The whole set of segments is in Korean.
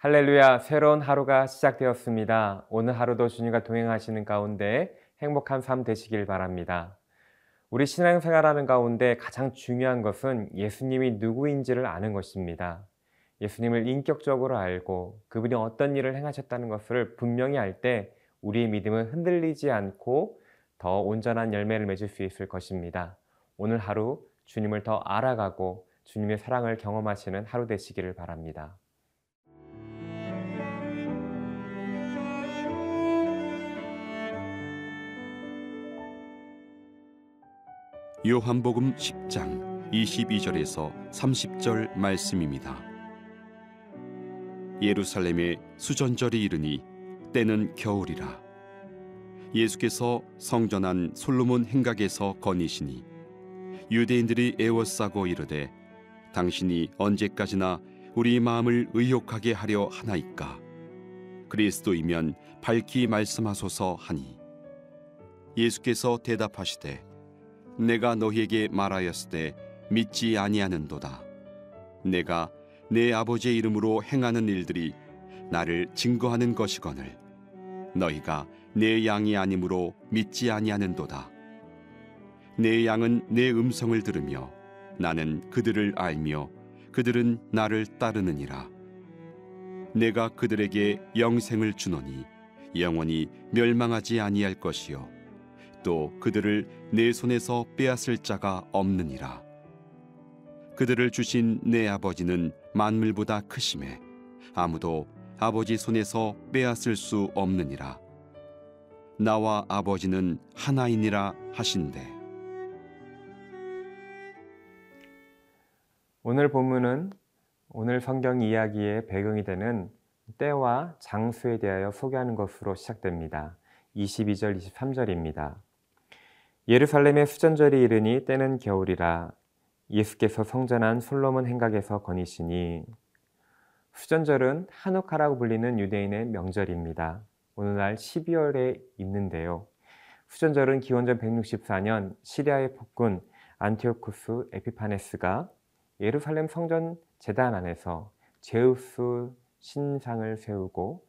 할렐루야, 새로운 하루가 시작되었습니다. 오늘 하루도 주님과 동행하시는 가운데 행복한 삶 되시길 바랍니다. 우리 신앙생활하는 가운데 가장 중요한 것은 예수님이 누구인지를 아는 것입니다. 예수님을 인격적으로 알고 그분이 어떤 일을 행하셨다는 것을 분명히 알 때 우리의 믿음은 흔들리지 않고 더 온전한 열매를 맺을 수 있을 것입니다. 오늘 하루 주님을 더 알아가고 주님의 사랑을 경험하시는 하루 되시기를 바랍니다. 요한복음 10장 22절에서 30절 말씀입니다. 예루살렘에 수전절이 이르니 때는 겨울이라. 예수께서 성전한 솔로몬 행각에서 거니시니 유대인들이 애워싸고 이르되 당신이 언제까지나 우리 마음을 의욕하게 하려 하나이까 그리스도이면 밝히 말씀하소서 하니 예수께서 대답하시되 내가 너희에게 말하였을 때 믿지 아니하는도다. 내가 내 아버지의 이름으로 행하는 일들이 나를 증거하는 것이거늘 너희가 내 양이 아니므로 믿지 아니하는도다. 내 양은 내 음성을 들으며 나는 그들을 알며 그들은 나를 따르느니라. 내가 그들에게 영생을 주노니 영원히 멸망하지 아니할 것이요 또 그들을 내 손에서 빼앗을 자가 없느니라. 그들을 주신 내 아버지는 만물보다 크심에 아무도 아버지 손에서 빼앗을 수 없느니라. 나와 아버지는 하나이니라 하신대. 오늘 본문은 오늘 성경 이야기의 배경이 되는 때와 장소에 대하여 소개하는 것으로 시작됩니다. 22절, 23절입니다. 예루살렘의 수전절이 이르니 때는 겨울이라 예수께서 성전한 솔로몬 행각에서 거니시니 수전절은 한우카라고 불리는 유대인의 명절입니다. 오늘날 12월에 있는데요. 수전절은 기원전 164년 시리아의 폭군 안티오쿠스 에피파네스가 예루살렘 성전 재단 안에서 제우스 신상을 세우고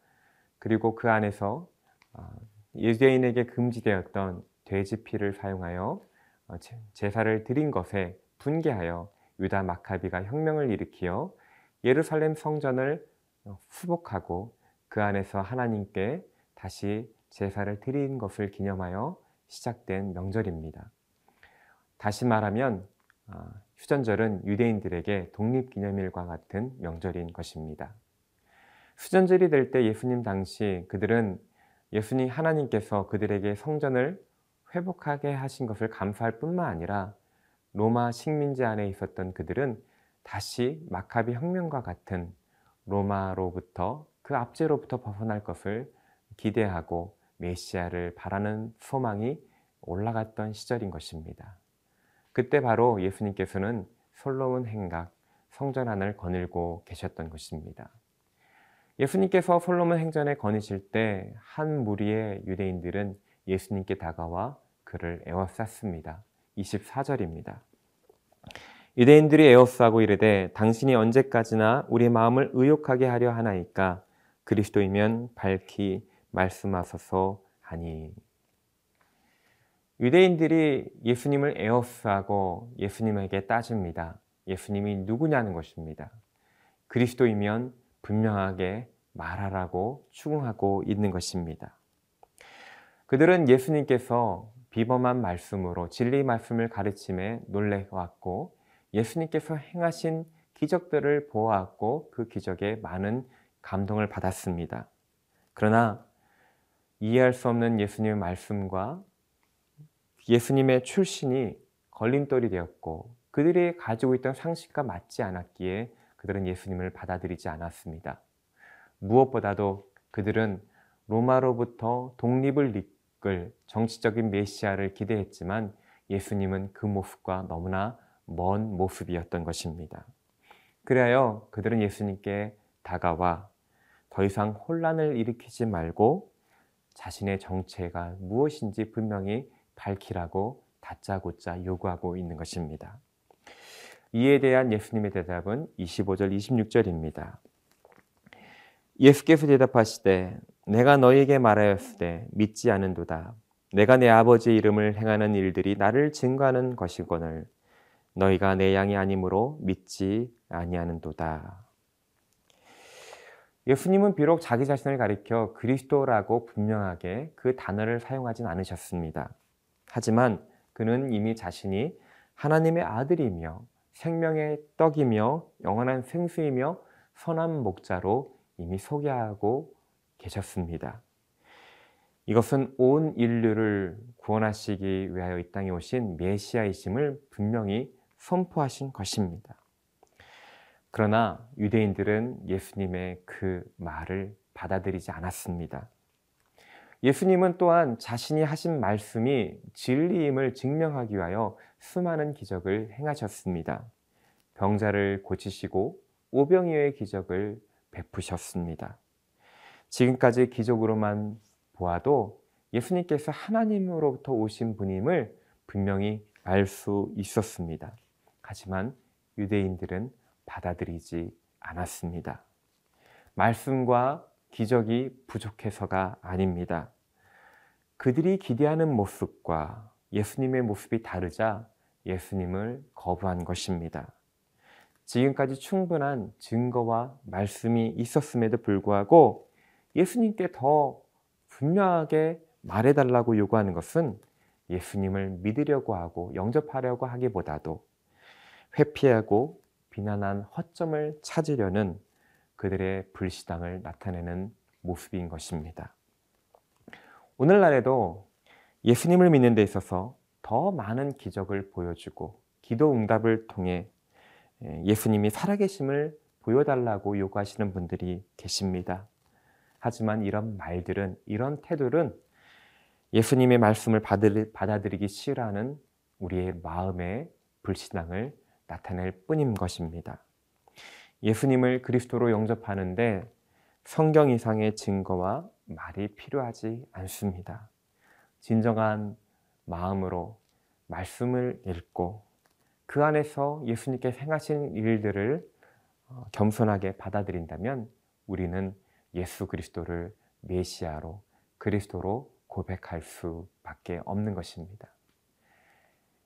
그리고 그 안에서 아, 유대인에게 금지되었던 돼지 피를 사용하여 어, 제사를 드린 것에 분개하여 유다 마카비가 혁명을 일으키어 예루살렘 성전을 어, 수복하고 그 안에서 하나님께 다시 제사를 드린 것을 기념하여 시작된 명절입니다. 다시 말하면 아, 휴전절은 유대인들에게 독립기념일과 같은 명절인 것입니다. 수전절이 될 때 예수님 당시 그들은 예수님 하나님께서 그들에게 성전을 회복하게 하신 것을 감사할 뿐만 아니라 로마 식민지 안에 있었던 그들은 다시 마카비 혁명과 같은 로마로부터 그 압제로부터 벗어날 것을 기대하고 메시아를 바라는 소망이 올라갔던 시절인 것입니다. 그때 바로 예수님께서는 솔로몬 행각 성전 안을 거닐고 계셨던 것입니다. 예수님께서 솔로몬 행전에 거니실 때 한 무리의 유대인들은 예수님께 다가와 그를 에워쌌습니다. 24절입니다. 유대인들이 에워싸고 이르되 당신이 언제까지나 우리 마음을 의욕하게 하려 하나이까 그리스도이면 밝히 말씀하소서 하니 유대인들이 예수님을 에워싸고 예수님에게 따집니다. 예수님이 누구냐는 것입니다. 그리스도이면 분명하게 말하라고 추궁하고 있는 것입니다. 그들은 예수님께서 비범한 말씀으로 진리 말씀을 가르침에 놀래왔고 예수님께서 행하신 기적들을 보았고 그 기적에 많은 감동을 받았습니다. 그러나 이해할 수 없는 예수님의 말씀과 예수님의 출신이 걸림돌이 되었고 그들이 가지고 있던 상식과 맞지 않았기에 그들은 예수님을 받아들이지 않았습니다. 무엇보다도 그들은 로마로부터 독립을 이끌 정치적인 메시아를 기대했지만 예수님은 그 모습과 너무나 먼 모습이었던 것입니다. 그래야 그들은 예수님께 다가와 더 이상 혼란을 일으키지 말고 자신의 정체가 무엇인지 분명히 밝히라고 다짜고짜 요구하고 있는 것입니다. 이에 대한 예수님의 대답은 25절, 26절입니다. 예수께서 대답하시되 내가 너희에게 말하였으되 믿지 않은도다. 내가 내 아버지의 이름을 행하는 일들이 나를 증거하는 것이거늘 너희가 내 양이 아니므로 믿지 아니하는도다. 예수님은 비록 자기 자신을 가리켜 그리스도라고 분명하게 그 단어를 사용하진 않으셨습니다. 하지만 그는 이미 자신이 하나님의 아들이며 생명의 떡이며 영원한 생수이며 선한 목자로 이미 소개하고 계셨습니다. 이것은 온 인류를 구원하시기 위하여 이 땅에 오신 메시아이심을 분명히 선포하신 것입니다. 그러나 유대인들은 예수님의 그 말을 받아들이지 않았습니다. 예수님은 또한 자신이 하신 말씀이 진리임을 증명하기 위하여 수많은 기적을 행하셨습니다. 병자를 고치시고 오병이어의 기적을 베푸셨습니다. 지금까지 기적으로만 보아도 예수님께서 하나님으로부터 오신 분임을 분명히 알 수 있었습니다. 하지만 유대인들은 받아들이지 않았습니다. 말씀과 기적이 부족해서가 아닙니다. 그들이 기대하는 모습과 예수님의 모습이 다르자 예수님을 거부한 것입니다. 지금까지 충분한 증거와 말씀이 있었음에도 불구하고 예수님께 더 분명하게 말해달라고 요구하는 것은 예수님을 믿으려고 하고 영접하려고 하기보다도 회피하고 비난한 허점을 찾으려는 그들의 불시당을 나타내는 모습인 것입니다. 오늘날에도 예수님을 믿는 데 있어서 더 많은 기적을 보여주고 기도 응답을 통해 예, 예수님이 살아계심을 보여달라고 요구하시는 분들이 계십니다. 하지만 이런 말들은, 이런 태도는 예수님의 말씀을 받아들이기 싫어하는 우리의 마음의 불신앙을 나타낼 뿐인 것입니다. 예수님을 그리스도로 영접하는데 성경 이상의 증거와 말이 필요하지 않습니다. 진정한 마음으로 말씀을 읽고 그 안에서 예수님께 행하신 일들을 어, 겸손하게 받아들인다면 우리는 예수 그리스도를 메시아로 그리스도로 고백할 수밖에 없는 것입니다.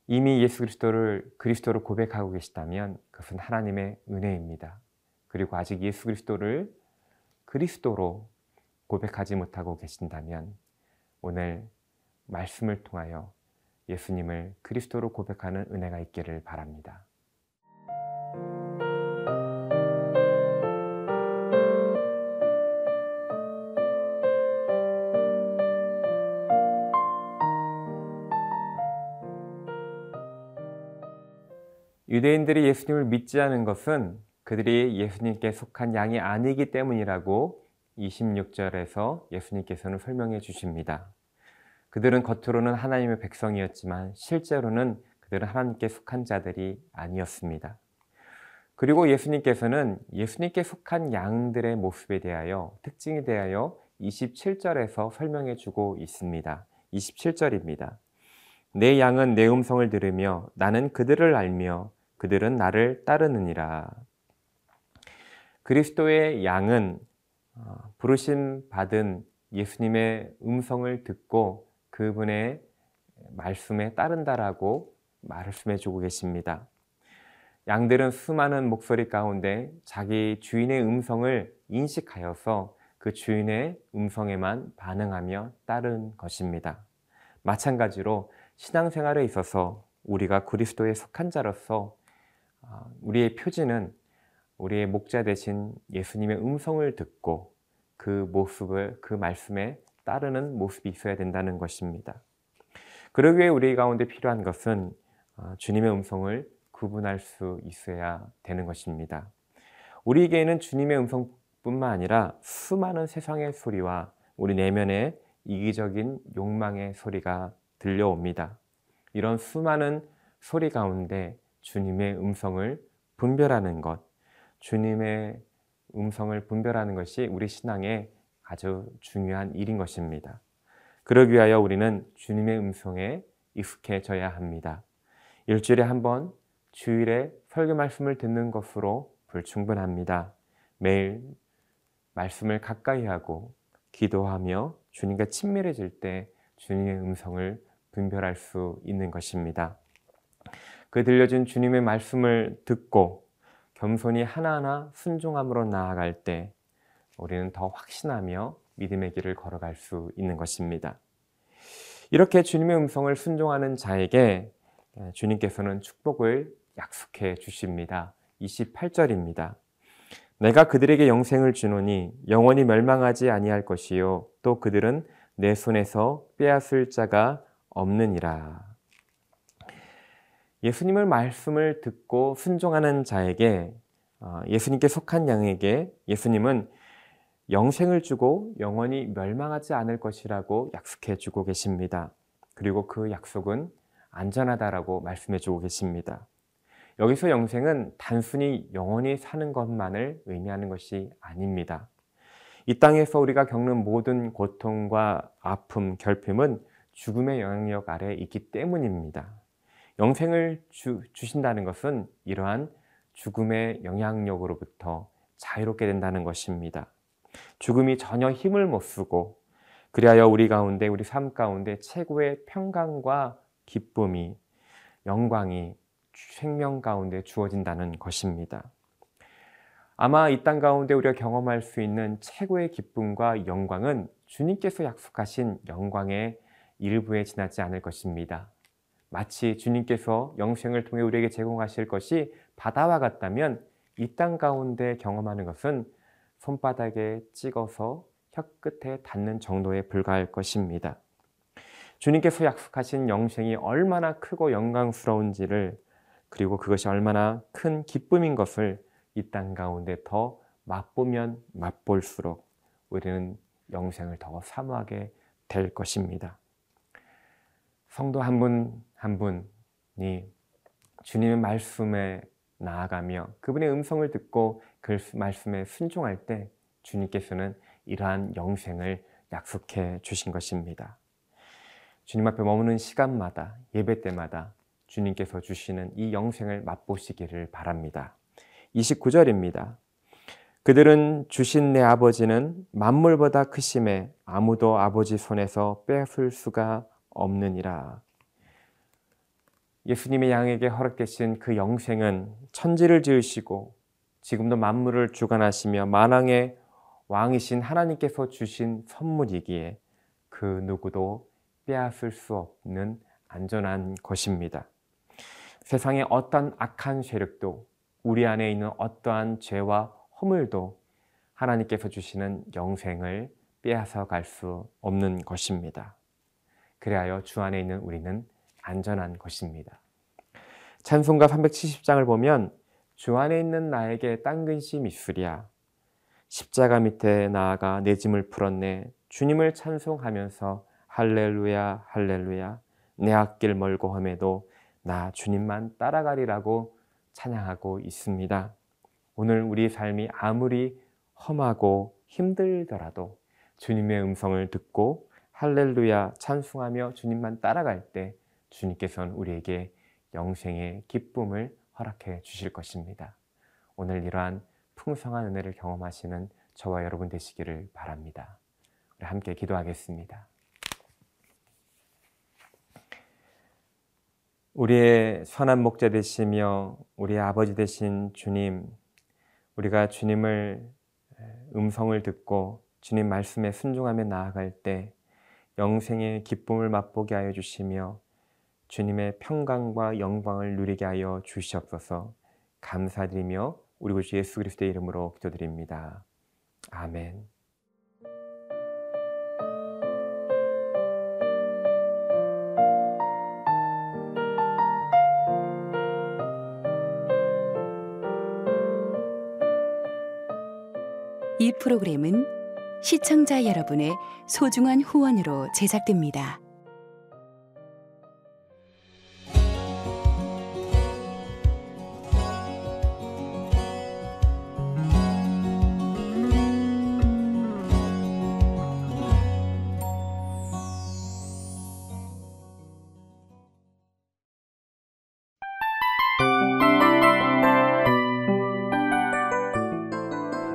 이미 예수 그리스도를 그리스도로 고백하고 계시다면 그것은 하나님의 은혜입니다. 그리고 아직 예수 그리스도를 그리스도로 고백하지 못하고 계신다면 오늘 말씀을 통하여 예수님을 그리스도로 고백하는 은혜가 있기를 바랍니다. 유대인들이 예수님을 믿지 않은 것은 그들이 예수님께 속한 양이 아니기 때문이라고 26절에서 예수님께서는 설명해 주십니다. 그들은 겉으로는 하나님의 백성이었지만 실제로는 그들은 하나님께 속한 자들이 아니었습니다. 그리고 예수님께서는 예수님께 속한 양들의 모습에 대하여 특징에 대하여 27절에서 설명해 주고 있습니다. 27절입니다. 내 양은 내 음성을 들으며 나는 그들을 알며 그들은 나를 따르느니라. 그리스도의 양은 어, 부르심 받은 예수님의 음성을 듣고 그분의 말씀에 따른다라고 말씀해 주고 계십니다. 양들은 수많은 목소리 가운데 자기 주인의 음성을 인식하여서 그 주인의 음성에만 반응하며 따른 것입니다. 마찬가지로 신앙생활에 있어서 우리가 그리스도에 속한 자로서 아, 우리의 표지는 우리의 목자 대신 예수님의 음성을 듣고 그 모습을 그 말씀에 따르는 모습이 있어야 된다는 것입니다. 그러기 위해 우리 가운데 필요한 것은 아, 주님의 음성을 구분할 수 있어야 되는 것입니다. 우리에게는 주님의 음성뿐만 아니라 수많은 세상의 소리와 우리 내면의 이기적인 욕망의 소리가 들려옵니다. 이런 수많은 소리 가운데 주님의 음성을 분별하는 것, 주님의 음성을 분별하는 것이 우리 신앙의 아주 중요한 일인 것입니다. 그러기 위하여 우리는 주님의 음성에 익숙해져야 합니다. 일주일에 한 번 주일에 설교 말씀을 듣는 것으로 불충분합니다. 매일 말씀을 가까이 하고 기도하며 주님과 친밀해질 때 주님의 음성을 분별할 수 있는 것입니다. 그 들려준 주님의 말씀을 듣고 겸손히 하나하나 순종함으로 나아갈 때 우리는 더 확신하며 믿음의 길을 걸어갈 수 있는 것입니다. 이렇게 주님의 음성을 순종하는 자에게 주님께서는 축복을 약속해 주십니다. 28절입니다. 내가 그들에게 영생을 주노니 영원히 멸망하지 아니할 것이요 또 그들은 내 손에서 빼앗을 자가 없느니라. 예수님의 말씀을 듣고 순종하는 자에게 어, 예수님께 속한 양에게 예수님은 영생을 주고 영원히 멸망하지 않을 것이라고 약속해 주고 계십니다. 그리고 그 약속은 안전하다라고 말씀해 주고 계십니다. 여기서 영생은 단순히 영원히 사는 것만을 의미하는 것이 아닙니다. 이 땅에서 우리가 겪는 모든 고통과 아픔, 결핍은 죽음의 영향력 아래 있기 때문입니다. 영생을 주, 주신다는 것은 이러한 죽음의 영향력으로부터 자유롭게 된다는 것입니다. 죽음이 전혀 힘을 못 쓰고 그리하여 우리 가운데 우리 삶 가운데 최고의 평강과 기쁨이 영광이 생명 가운데 주어진다는 것입니다. 아마 이 땅 가운데 우리가 경험할 수 있는 최고의 기쁨과 영광은 주님께서 약속하신 영광의 일부에 지나지 않을 것입니다. 마치 주님께서 영생을 통해 우리에게 제공하실 것이 바다와 같다면 이 땅 가운데 경험하는 것은 손바닥에 찍어서 혀끝에 닿는 정도에 불과할 것입니다. 주님께서 약속하신 영생이 얼마나 크고 영광스러운지를 그리고 그것이 얼마나 큰 기쁨인 것을 이 땅 가운데 더 맛보면 맛볼수록 우리는 영생을 더 사모하게 될 것입니다. 성도 한 분 한 분이 주님의 말씀에 나아가며 그분의 음성을 듣고 그 말씀에 순종할 때 주님께서는 이러한 영생을 약속해 주신 것입니다. 주님 앞에 머무는 시간마다 예배 때마다 주님께서 주시는 이 영생을 맛보시기를 바랍니다. 29절입니다. 그들은 주신 내 아버지는 만물보다 크심에 아무도 아버지 손에서 뺏을 수가 없느니라. 예수님의 양에게 허락되신 그 영생은 천지를 지으시고 지금도 만물을 주관하시며 만왕의 왕이신 하나님께서 주신 선물이기에 그 누구도 빼앗을 수 없는 안전한 것입니다. 세상의 어떤 악한 세력도 우리 안에 있는 어떠한 죄와 허물도 하나님께서 주시는 영생을 빼앗아 갈 수 없는 것입니다. 그리하여 주 안에 있는 우리는 안전한 것입니다. 찬송가 370장을 보면 주 안에 있는 나에게 딴 근심 있으랴. 십자가 밑에 나아가 내 짐을 풀었네. 주님을 찬송하면서 할렐루야, 할렐루야. 내 앞길 멀고 험해도 나 주님만 따라가리라고 찬양하고 있습니다. 오늘 우리 삶이 아무리 험하고 힘들더라도 주님의 음성을 듣고 할렐루야 찬송하며 주님만 따라갈 때 주님께서는 우리에게 영생의 기쁨을 허락해 주실 것입니다. 오늘 이러한 풍성한 은혜를 경험하시는 저와 여러분 되시기를 바랍니다. 우리 함께 기도하겠습니다. 우리의 선한 목자 되시며 우리의 아버지 되신 주님, 우리가 주님을 음성을 듣고 주님 말씀에 순종하며 나아갈 때 영생의 기쁨을 맛보게 하여 주시며 주님의 평강과 영광을 누리게 하여 주시옵소서 감사드리며 우리 구주 예수 그리스도의 이름으로 기도드립니다. 아멘. 이 프로그램은 시청자 여러분의 소중한 후원으로 제작됩니다.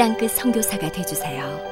땅끝 선교사가 되주세요.